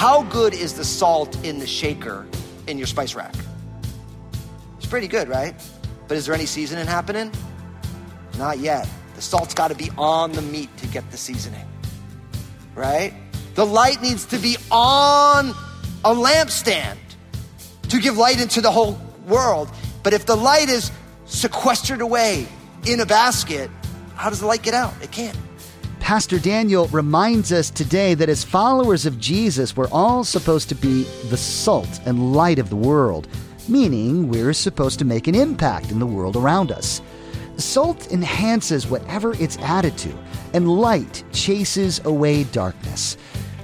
how good is the salt in the shaker in your spice rack? It's pretty good, right? But is there any seasoning happening? Not yet. The salt's got to be on the meat to get the seasoning, right? The light needs to be on a lampstand to give light into the whole world. But if the light is sequestered away in a basket, how does the light get out? It can't. Pastor Daniel reminds us today that as followers of Jesus, we're all supposed to be the salt and light of the world, meaning we're supposed to make an impact in the world around us. Salt enhances whatever it's added to, and light chases away darkness.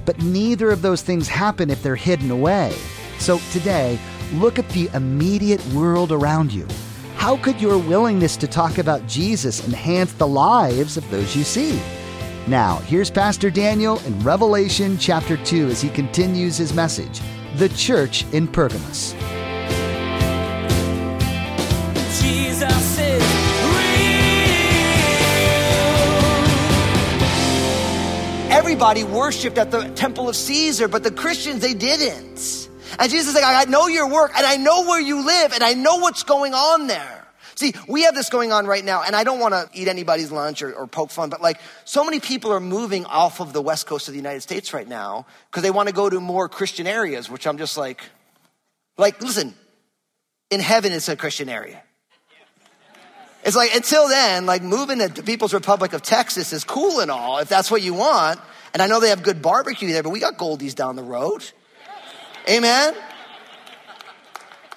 But neither of those things happen if they're hidden away. So today, look at the immediate world around you. How could your willingness to talk about Jesus enhance the lives of those you see? Now, here's Pastor Daniel in Revelation chapter 2 as he continues his message The Church in Pergamos. Everybody worshiped at the temple of Caesar, but the Christians, they didn't. And Jesus is like, I know your work and I know where you live and I know what's going on there. See, we have this going on right now, and I don't want to eat anybody's lunch or, or, poke fun, but like so many people are moving off of the west coast of the United States right now because they want to go to more Christian areas, which I'm just like, like, listen, in heaven it's a Christian area. It's like until then, like moving to the People's Republic of Texas is cool and all if that's what you want. And I know they have good barbecue there, but we got Goldies down the road. Amen.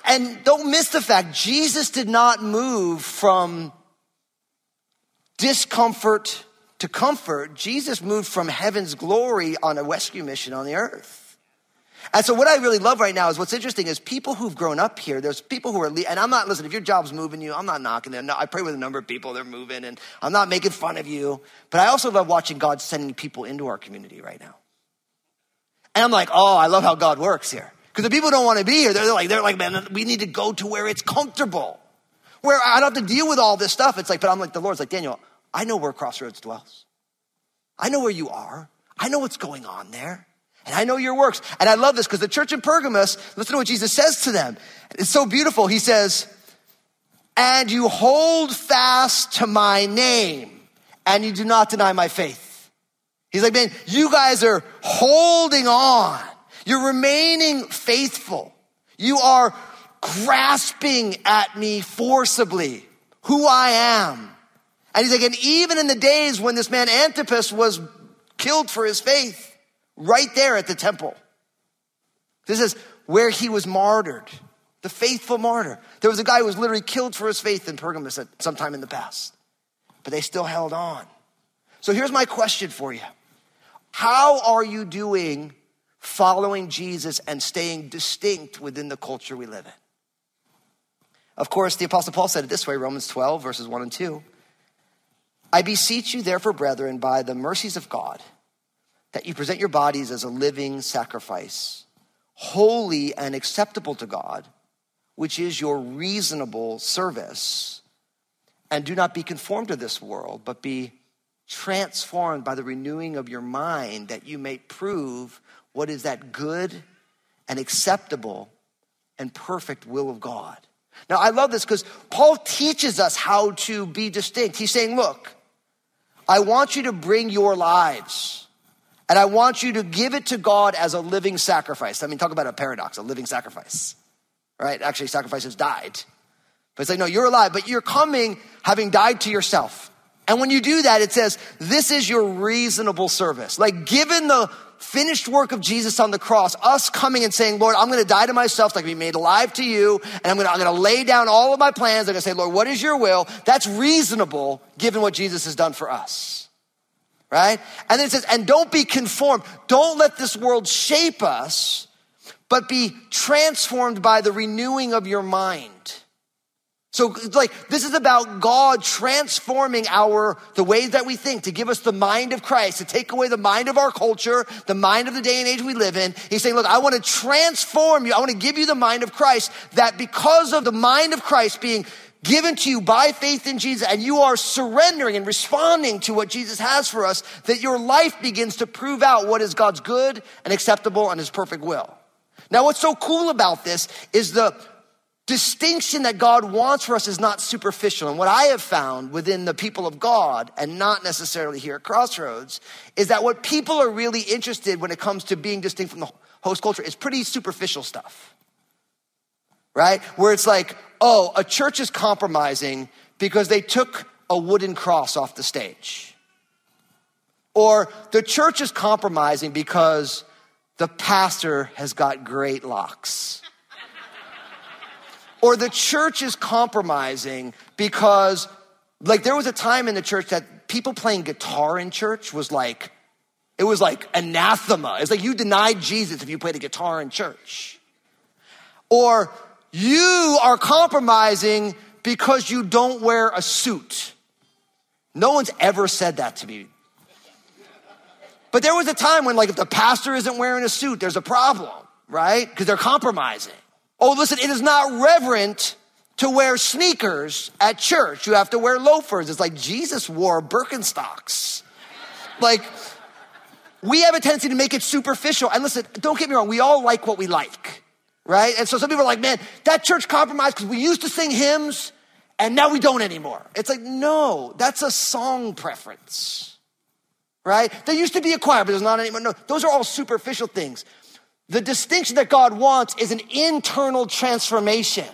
And don't miss the fact Jesus did not move from discomfort to comfort. Jesus moved from heaven's glory on a rescue mission on the earth. And so what I really love right now is what's interesting is people who've grown up here, there's people who are, and I'm not, listen, if your job's moving you, I'm not knocking them. No, I pray with a number of people, they're moving and I'm not making fun of you. But I also love watching God sending people into our community right now. And I'm like, oh, I love how God works here. Because the people don't want to be here. They're like, they're like, man, we need to go to where it's comfortable. Where I don't have to deal with all this stuff. It's like, but I'm like, the Lord's like, Daniel, I know where Crossroads dwells. I know where you are. I know what's going on there. And I know your works. And I love this because the church in Pergamos, listen to what Jesus says to them. It's so beautiful. He says, and you hold fast to my name and you do not deny my faith. He's like, man, you guys are holding on. You're remaining faithful. You are grasping at me forcibly, who I am. And he's like, and even in the days when this man Antipas was killed for his faith, right there at the temple. This is where he was martyred, the faithful martyr. There was a guy who was literally killed for his faith in Pergamos at some time in the past, but they still held on. So here's my question for you How are you doing following Jesus and staying distinct within the culture we live in? Of course, the Apostle Paul said it this way Romans 12, verses 1 and 2. I beseech you, therefore, brethren, by the mercies of God, that you present your bodies as a living sacrifice, holy and acceptable to God, which is your reasonable service. And do not be conformed to this world, but be transformed by the renewing of your mind, that you may prove what is that good and acceptable and perfect will of God. Now, I love this because Paul teaches us how to be distinct. He's saying, look, I want you to bring your lives and I want you to give it to God as a living sacrifice. I mean, talk about a paradox, a living sacrifice, right? Actually, sacrifices died. But it's like, no, you're alive, but you're coming having died to yourself. And when you do that, it says, this is your reasonable service. Like, given the finished work of Jesus on the cross, us coming and saying, Lord, I'm going to die to myself, like be made alive to you, and I'm going to, I'm going to lay down all of my plans. I'm going to say, Lord, what is your will? That's reasonable given what Jesus has done for us. Right? And then it says, and don't be conformed. Don't let this world shape us, but be transformed by the renewing of your mind. So like this is about God transforming our the ways that we think to give us the mind of Christ, to take away the mind of our culture, the mind of the day and age we live in. He's saying, look, I want to transform you. I want to give you the mind of Christ that because of the mind of Christ being given to you by faith in Jesus and you are surrendering and responding to what Jesus has for us, that your life begins to prove out what is God's good and acceptable and his perfect will. Now, what's so cool about this is the distinction that God wants for us is not superficial. And what I have found within the people of God, and not necessarily here at Crossroads, is that what people are really interested when it comes to being distinct from the host culture is pretty superficial stuff. Right? Where it's like, oh, a church is compromising because they took a wooden cross off the stage. Or the church is compromising because the pastor has got great locks. Or the church is compromising because like there was a time in the church that people playing guitar in church was like it was like anathema. It's like you denied jesus if you played a guitar in church. Or you are compromising because you don't wear a suit no one's ever said that to me but there was a time when like if the pastor isn't wearing a suit there's a problem right because they're compromising Oh, listen, it is not reverent to wear sneakers at church. You have to wear loafers. It's like Jesus wore Birkenstocks. Like, we have a tendency to make it superficial. And listen, don't get me wrong, we all like what we like, right? And so some people are like, man, that church compromised because we used to sing hymns and now we don't anymore. It's like, no, that's a song preference, right? There used to be a choir, but there's not anymore. No, those are all superficial things. The distinction that God wants is an internal transformation.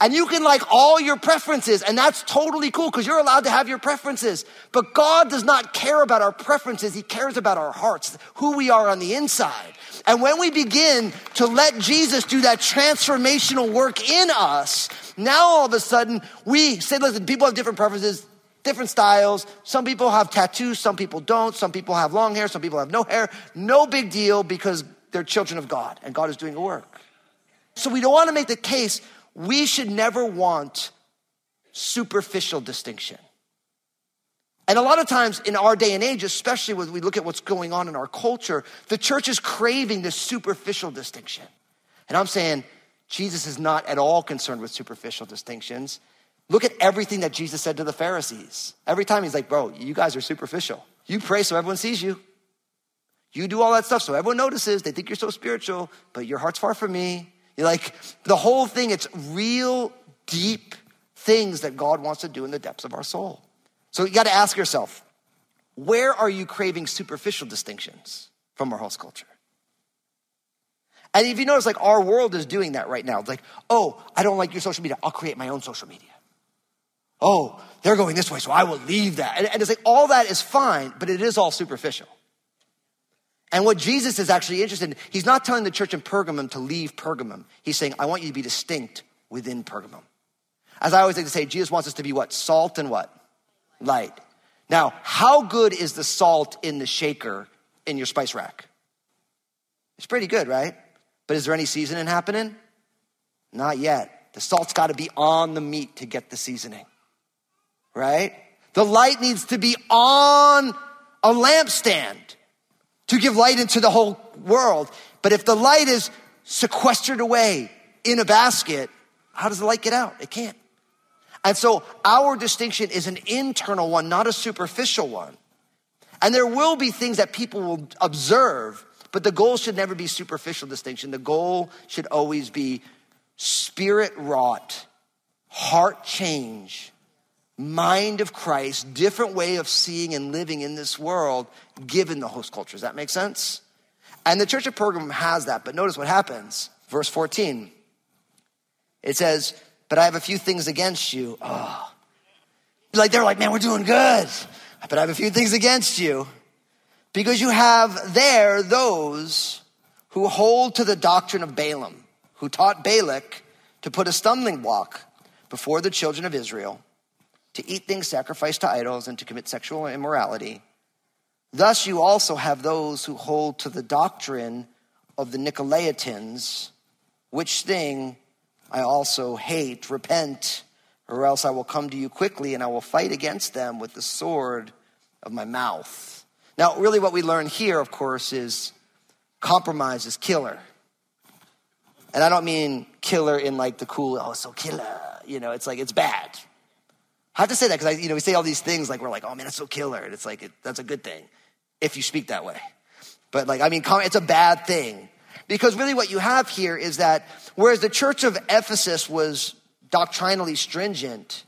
And you can like all your preferences, and that's totally cool because you're allowed to have your preferences. But God does not care about our preferences, He cares about our hearts, who we are on the inside. And when we begin to let Jesus do that transformational work in us, now all of a sudden we say, listen, people have different preferences, different styles. Some people have tattoos, some people don't. Some people have long hair, some people have no hair. No big deal because they're children of God and God is doing a work. So we don't want to make the case we should never want superficial distinction. And a lot of times in our day and age, especially when we look at what's going on in our culture, the church is craving this superficial distinction. And I'm saying Jesus is not at all concerned with superficial distinctions. Look at everything that Jesus said to the Pharisees. Every time he's like, bro, you guys are superficial. You pray so everyone sees you. You do all that stuff so everyone notices. They think you're so spiritual, but your heart's far from me. You're like, the whole thing, it's real deep things that God wants to do in the depths of our soul. So you got to ask yourself, where are you craving superficial distinctions from our host culture? And if you notice, like our world is doing that right now. It's like, oh, I don't like your social media. I'll create my own social media. Oh, they're going this way, so I will leave that. And, and it's like all that is fine, but it is all superficial. And what Jesus is actually interested in, he's not telling the church in Pergamum to leave Pergamum. He's saying, I want you to be distinct within Pergamum. As I always like to say, Jesus wants us to be what? Salt and what? Light. Now, how good is the salt in the shaker in your spice rack? It's pretty good, right? But is there any seasoning happening? Not yet. The salt's got to be on the meat to get the seasoning, right? The light needs to be on a lampstand to give light into the whole world. But if the light is sequestered away in a basket, how does the light get out? It can't. And so our distinction is an internal one, not a superficial one. And there will be things that people will observe, but the goal should never be superficial distinction. The goal should always be spirit wrought, heart change, mind of Christ, different way of seeing and living in this world, given the host culture. Does that make sense? And the church of Pergamum has that, but notice what happens. Verse 14. It says, But I have a few things against you. Oh. Like they're like, man, we're doing good. But I have a few things against you. Because you have there those who hold to the doctrine of Balaam, who taught Balak to put a stumbling block before the children of Israel to eat things sacrificed to idols, and to commit sexual immorality. Thus, you also have those who hold to the doctrine of the Nicolaitans, which thing I also hate. Repent, or else I will come to you quickly and I will fight against them with the sword of my mouth. Now, really, what we learn here, of course, is compromise is killer. And I don't mean killer in like the cool, oh, so killer. You know, it's like, it's bad. I have to say that because, you know, we say all these things like we're like, oh man, that's so killer. And it's like, it, that's a good thing if you speak that way. But like, I mean, it's a bad thing. Because really what you have here is that whereas the church of Ephesus was doctrinally stringent,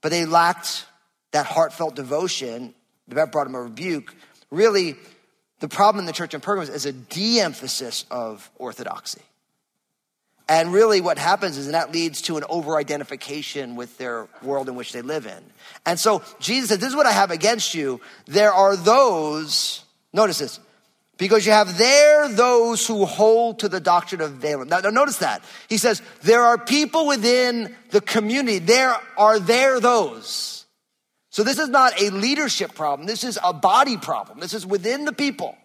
but they lacked that heartfelt devotion that brought them a rebuke, really the problem in the church in Pergamos is a de-emphasis of orthodoxy. And really, what happens is that leads to an over identification with their world in which they live in. And so Jesus said, This is what I have against you. There are those, notice this, because you have there those who hold to the doctrine of Balaam. Now, now, notice that. He says, There are people within the community. There are there those. So this is not a leadership problem. This is a body problem. This is within the people.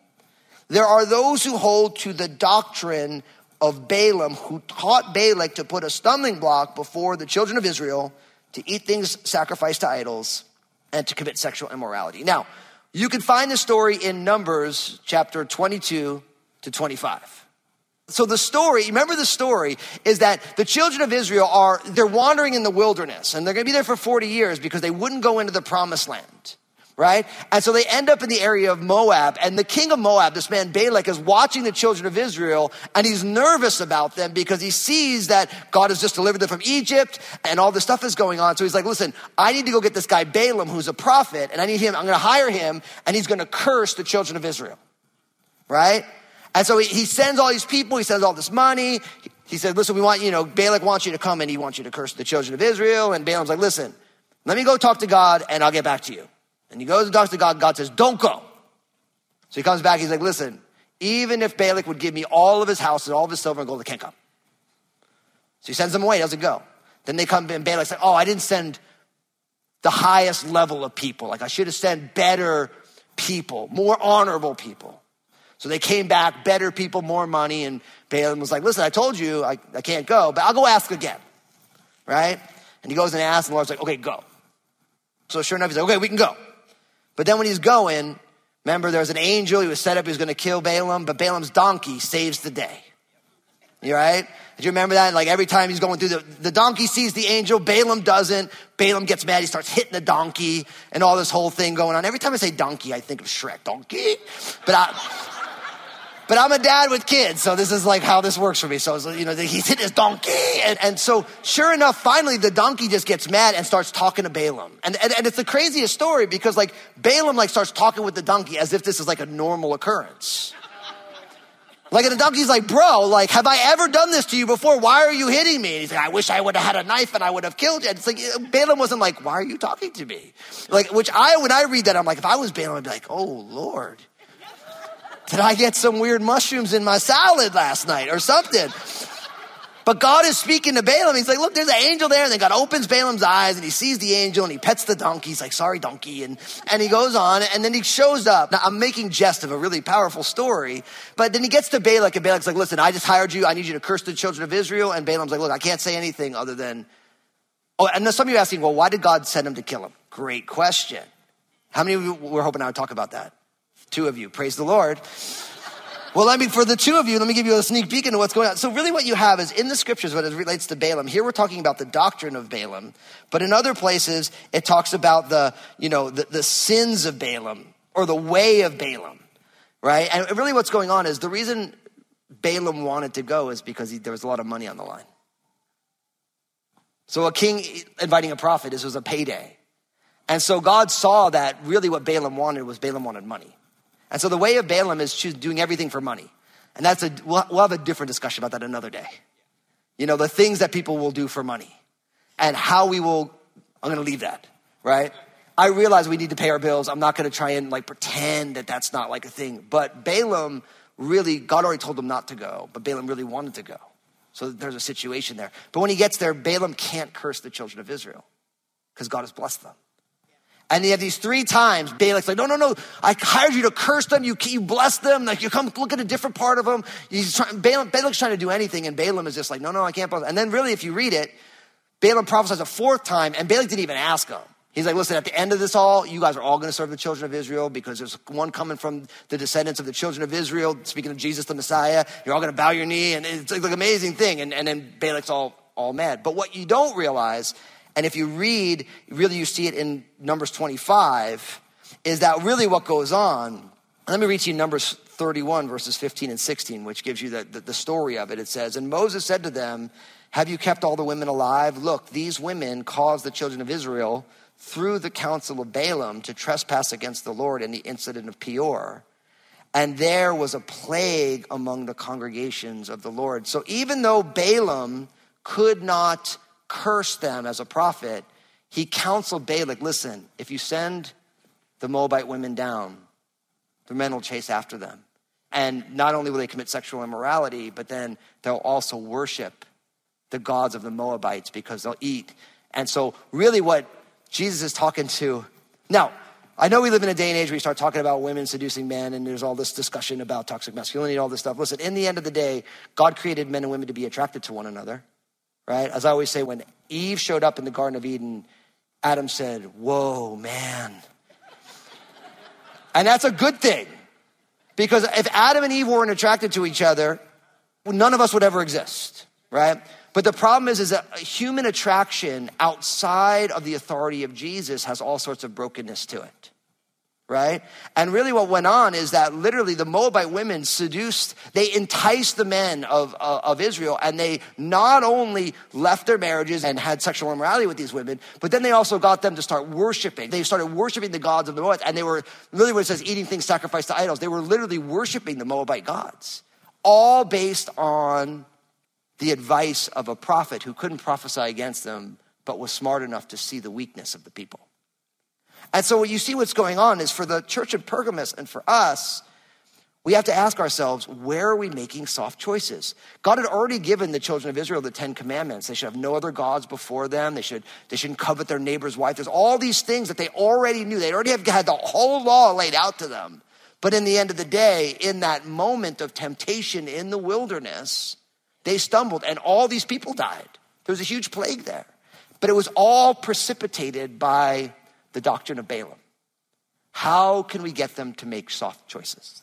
There are those who hold to the doctrine of Balaam who taught Balak to put a stumbling block before the children of Israel to eat things sacrificed to idols and to commit sexual immorality. Now, you can find the story in Numbers chapter 22 to 25. So the story, remember the story, is that the children of Israel are, they're wandering in the wilderness and they're gonna be there for 40 years because they wouldn't go into the promised land right? And so they end up in the area of Moab, and the king of Moab, this man Balak, is watching the children of Israel, and he's nervous about them because he sees that God has just delivered them from Egypt, and all this stuff is going on. So he's like, listen, I need to go get this guy Balaam, who's a prophet, and I need him, I'm gonna hire him, and he's gonna curse the children of Israel, right? And so he, he sends all these people, he sends all this money. He said, listen, we want, you know, Balak wants you to come and he wants you to curse the children of Israel. And Balaam's like, listen, let me go talk to God and I'll get back to you. And he goes and talks to God. God says, Don't go. So he comes back. He's like, Listen, even if Balak would give me all of his houses, all of his silver and gold, I can't come. So he sends them away. He doesn't go. Then they come and Balak's like, Oh, I didn't send the highest level of people. Like I should have sent better people, more honorable people. So they came back, better people, more money. And Balaam was like, Listen, I told you I, I can't go, but I'll go ask again. Right? And he goes and asks, and the Lord's like, Okay, go. So sure enough, he's like, Okay, we can go. But then when he's going, remember there was an angel, he was set up, he was going to kill Balaam, but Balaam's donkey saves the day. You right? Did you remember that? Like every time he's going through the, the donkey sees the angel, Balaam doesn't. Balaam gets mad, he starts hitting the donkey and all this whole thing going on. Every time I say donkey, I think of Shrek, donkey. But I, but I'm a dad with kids, so this is like how this works for me. So, you know, he's hit his donkey. And, and so, sure enough, finally the donkey just gets mad and starts talking to Balaam. And, and, and it's the craziest story because like Balaam like starts talking with the donkey as if this is like a normal occurrence. Like, and the donkey's like, bro, like, have I ever done this to you before? Why are you hitting me? And he's like, I wish I would have had a knife and I would have killed you. And it's like, Balaam wasn't like, why are you talking to me? Like, which I, when I read that, I'm like, if I was Balaam, I'd be like, oh Lord. Did I get some weird mushrooms in my salad last night or something? But God is speaking to Balaam. He's like, look, there's an angel there. And then God opens Balaam's eyes and he sees the angel and he pets the donkey. He's like, sorry, donkey. And, and he goes on and then he shows up. Now, I'm making jest of a really powerful story. But then he gets to Balak and Balak's like, listen, I just hired you. I need you to curse the children of Israel. And Balaam's like, look, I can't say anything other than, oh, and some of you are asking, well, why did God send him to kill him? Great question. How many of you were hoping I would talk about that? Two of you. Praise the Lord. Well, I mean, for the two of you, let me give you a sneak peek into what's going on. So, really, what you have is in the scriptures, when it relates to Balaam, here we're talking about the doctrine of Balaam, but in other places, it talks about the, you know, the, the sins of Balaam or the way of Balaam, right? And really, what's going on is the reason Balaam wanted to go is because he, there was a lot of money on the line. So, a king inviting a prophet, this was a payday. And so, God saw that really what Balaam wanted was Balaam wanted money. And so the way of Balaam is doing everything for money. And that's a, we'll, we'll have a different discussion about that another day. You know, the things that people will do for money and how we will, I'm gonna leave that, right? I realize we need to pay our bills. I'm not gonna try and like pretend that that's not like a thing. But Balaam really, God already told him not to go, but Balaam really wanted to go. So there's a situation there. But when he gets there, Balaam can't curse the children of Israel because God has blessed them. And you have these three times, Balak's like, no, no, no, I hired you to curse them. You, you bless them. Like you come look at a different part of them. He's trying, Balaam, Balak's trying to do anything. And Balaam is just like, no, no, I can't. And then really, if you read it, Balaam prophesies a fourth time, and Balak didn't even ask him. He's like, listen, at the end of this all, you guys are all going to serve the children of Israel because there's one coming from the descendants of the children of Israel, speaking of Jesus the Messiah. You're all going to bow your knee, and it's like an amazing thing. And, and then Balak's all, all mad. But what you don't realize, and if you read, really you see it in Numbers 25, is that really what goes on. Let me read to you Numbers 31, verses 15 and 16, which gives you the, the, the story of it. It says, And Moses said to them, Have you kept all the women alive? Look, these women caused the children of Israel through the counsel of Balaam to trespass against the Lord in the incident of Peor. And there was a plague among the congregations of the Lord. So even though Balaam could not curse them as a prophet, he counseled Balak listen, if you send the Moabite women down, the men will chase after them. And not only will they commit sexual immorality, but then they'll also worship the gods of the Moabites because they'll eat. And so, really, what Jesus is talking to. Now, I know we live in a day and age where you start talking about women seducing men, and there's all this discussion about toxic masculinity, and all this stuff. Listen, in the end of the day, God created men and women to be attracted to one another, right? As I always say, when Eve showed up in the Garden of Eden, Adam said, Whoa, man. and that's a good thing. Because if Adam and Eve weren't attracted to each other, none of us would ever exist, right? But the problem is, is that human attraction outside of the authority of Jesus has all sorts of brokenness to it. Right? And really what went on is that literally the Moabite women seduced, they enticed the men of, uh, of Israel and they not only left their marriages and had sexual immorality with these women, but then they also got them to start worshiping. They started worshiping the gods of the Moabites and they were literally what it says eating things sacrificed to idols, they were literally worshiping the Moabite gods. All based on the advice of a prophet who couldn't prophesy against them, but was smart enough to see the weakness of the people. And so, what you see what's going on is for the church of Pergamus and for us, we have to ask ourselves, where are we making soft choices? God had already given the children of Israel the Ten Commandments. They should have no other gods before them. They, should, they shouldn't covet their neighbor's wife. There's all these things that they already knew. They already have had the whole law laid out to them. But in the end of the day, in that moment of temptation in the wilderness, they stumbled, and all these people died. There was a huge plague there. But it was all precipitated by the doctrine of Balaam. How can we get them to make soft choices?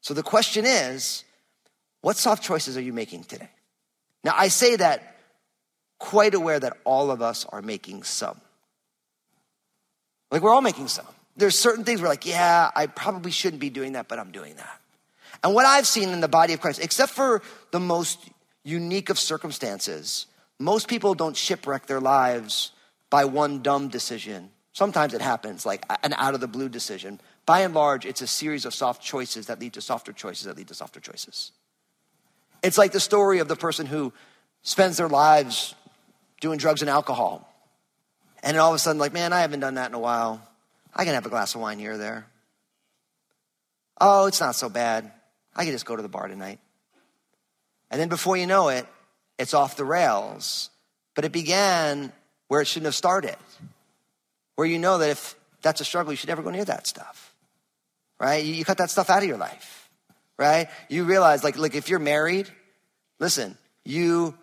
So the question is what soft choices are you making today? Now, I say that quite aware that all of us are making some. Like, we're all making some. There's certain things we're like, yeah, I probably shouldn't be doing that, but I'm doing that. And what I've seen in the body of Christ, except for the most unique of circumstances, most people don't shipwreck their lives by one dumb decision. Sometimes it happens, like an out of the blue decision. By and large, it's a series of soft choices that lead to softer choices that lead to softer choices. It's like the story of the person who spends their lives doing drugs and alcohol. And then all of a sudden, like, man, I haven't done that in a while. I can have a glass of wine here or there. Oh, it's not so bad. I can just go to the bar tonight. And then before you know it, it's off the rails. But it began where it shouldn't have started. Where you know that if that's a struggle, you should never go near that stuff. Right? You, cut that stuff out of your life. Right? You realize, like, like if you're married, listen, you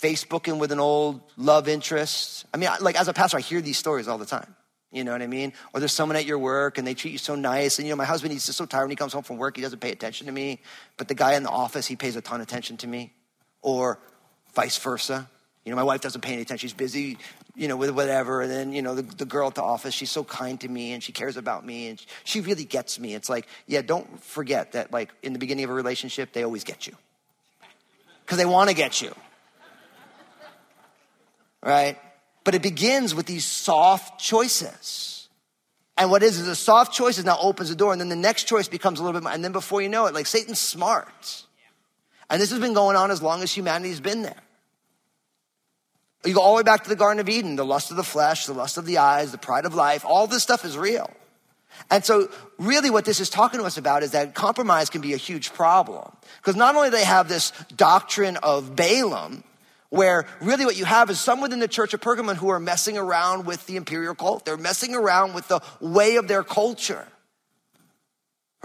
Facebooking with an old love interest. I mean, like as a pastor, I hear these stories all the time. You know what I mean? Or there's someone at your work and they treat you so nice. And, you know, my husband, he's just so tired when he comes home from work, he doesn't pay attention to me. But the guy in the office, he pays a ton of attention to me. Or vice versa. You know, my wife doesn't pay any attention. She's busy, you know, with whatever. And then, you know, the, the girl at the office, she's so kind to me and she cares about me and she really gets me. It's like, yeah, don't forget that, like, in the beginning of a relationship, they always get you. Because they want to get you. Right? But it begins with these soft choices. And what is is the soft choices now opens the door, and then the next choice becomes a little bit more, and then before you know it, like Satan's smart. And this has been going on as long as humanity's been there. You go all the way back to the Garden of Eden, the lust of the flesh, the lust of the eyes, the pride of life, all this stuff is real. And so, really, what this is talking to us about is that compromise can be a huge problem. Because not only do they have this doctrine of Balaam, where really what you have is some within the church of Pergamon who are messing around with the imperial cult. They're messing around with the way of their culture.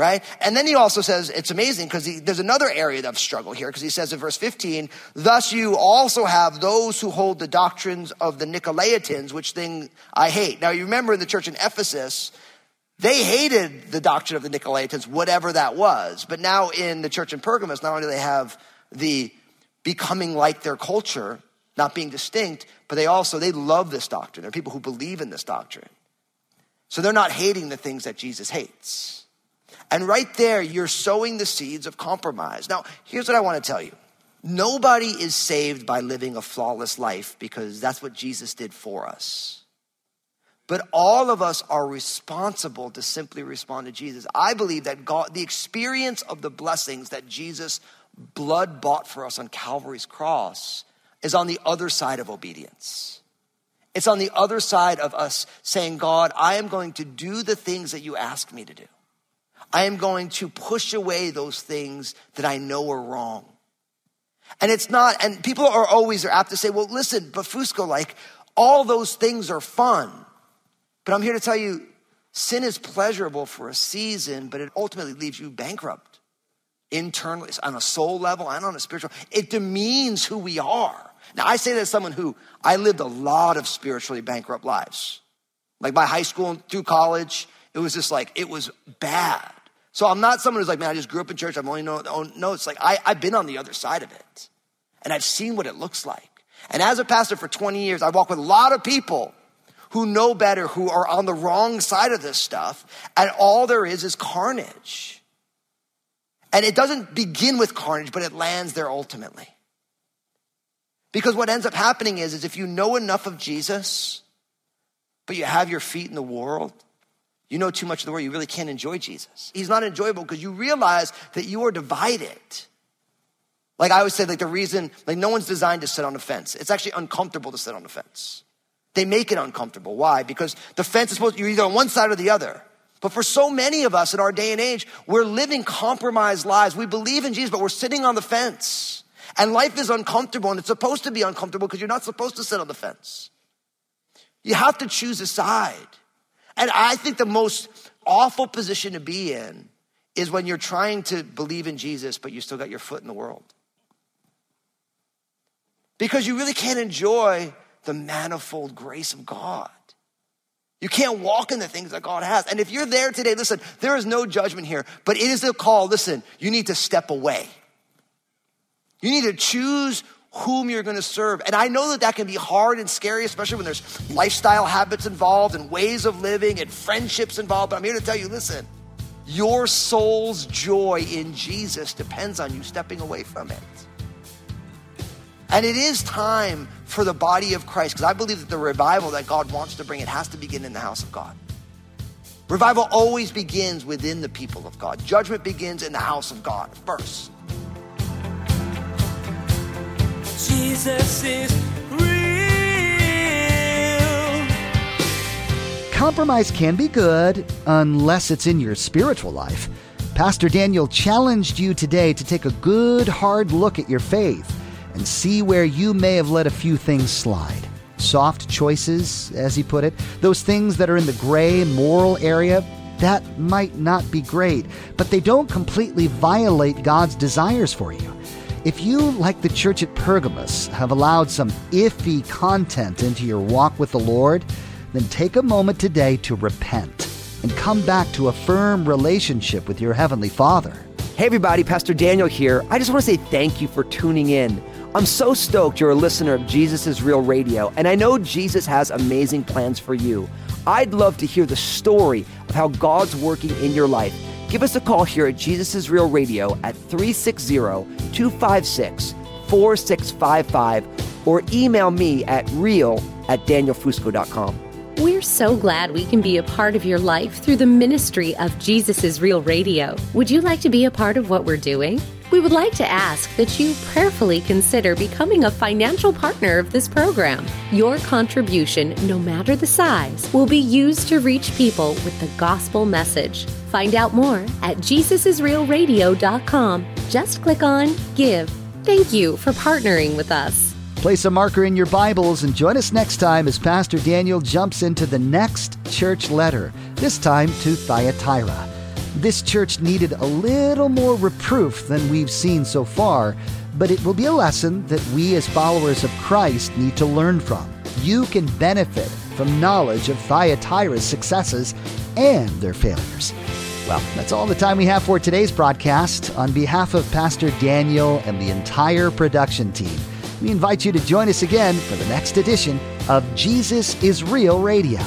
Right? And then he also says, it's amazing because there's another area of struggle here because he says in verse 15, thus you also have those who hold the doctrines of the Nicolaitans, which thing I hate. Now you remember in the church in Ephesus, they hated the doctrine of the Nicolaitans, whatever that was. But now in the church in Pergamos, not only do they have the becoming like their culture, not being distinct, but they also, they love this doctrine. They're people who believe in this doctrine. So they're not hating the things that Jesus hates. And right there, you're sowing the seeds of compromise. Now, here's what I want to tell you. Nobody is saved by living a flawless life because that's what Jesus did for us. But all of us are responsible to simply respond to Jesus. I believe that God, the experience of the blessings that Jesus blood bought for us on Calvary's cross is on the other side of obedience. It's on the other side of us saying, God, I am going to do the things that you ask me to do. I am going to push away those things that I know are wrong. And it's not, and people are always are apt to say, well, listen, but Fusco, like, all those things are fun. But I'm here to tell you, sin is pleasurable for a season, but it ultimately leaves you bankrupt internally, on a soul level and on a spiritual. It demeans who we are. Now, I say that as someone who I lived a lot of spiritually bankrupt lives. Like my high school and through college, it was just like, it was bad. So I'm not someone who's like, man, I just grew up in church. I've only know, no, it's like, I, I've been on the other side of it. And I've seen what it looks like. And as a pastor for 20 years, I walk with a lot of people who know better, who are on the wrong side of this stuff. And all there is is carnage. And it doesn't begin with carnage, but it lands there ultimately. Because what ends up happening is, is if you know enough of Jesus, but you have your feet in the world, you know too much of the world, you really can't enjoy Jesus. He's not enjoyable because you realize that you are divided. Like I always say, like the reason, like no one's designed to sit on a fence. It's actually uncomfortable to sit on a fence. They make it uncomfortable. Why? Because the fence is supposed, you're either on one side or the other. But for so many of us in our day and age, we're living compromised lives. We believe in Jesus, but we're sitting on the fence. And life is uncomfortable and it's supposed to be uncomfortable because you're not supposed to sit on the fence. You have to choose a side. And I think the most awful position to be in is when you're trying to believe in Jesus, but you still got your foot in the world. Because you really can't enjoy the manifold grace of God. You can't walk in the things that God has. And if you're there today, listen, there is no judgment here, but it is a call. Listen, you need to step away. You need to choose whom you're going to serve. And I know that that can be hard and scary, especially when there's lifestyle habits involved and ways of living and friendships involved. But I'm here to tell you listen, your soul's joy in Jesus depends on you stepping away from it. And it is time for the body of Christ, because I believe that the revival that God wants to bring, it has to begin in the house of God. Revival always begins within the people of God. Judgment begins in the house of God first. Jesus is real. Compromise can be good unless it's in your spiritual life. Pastor Daniel challenged you today to take a good, hard look at your faith and see where you may have let a few things slide. Soft choices, as he put it, those things that are in the gray moral area, that might not be great, but they don't completely violate God's desires for you. If you, like the church at Pergamos, have allowed some iffy content into your walk with the Lord, then take a moment today to repent and come back to a firm relationship with your Heavenly Father. Hey, everybody, Pastor Daniel here. I just want to say thank you for tuning in. I'm so stoked you're a listener of Jesus is Real Radio, and I know Jesus has amazing plans for you. I'd love to hear the story of how God's working in your life. Give us a call here at Jesus is Real Radio at 360 256 4655 or email me at real at danielfusco.com. We're so glad we can be a part of your life through the ministry of Jesus is Real Radio. Would you like to be a part of what we're doing? We would like to ask that you prayerfully consider becoming a financial partner of this program. Your contribution, no matter the size, will be used to reach people with the gospel message. Find out more at JesusIsRealRadio.com. Just click on Give. Thank you for partnering with us. Place a marker in your Bibles and join us next time as Pastor Daniel jumps into the next church letter, this time to Thyatira. This church needed a little more reproof than we've seen so far, but it will be a lesson that we as followers of Christ need to learn from. You can benefit from knowledge of Thyatira's successes and their failures. Well, that's all the time we have for today's broadcast. On behalf of Pastor Daniel and the entire production team, we invite you to join us again for the next edition of Jesus is Real Radio.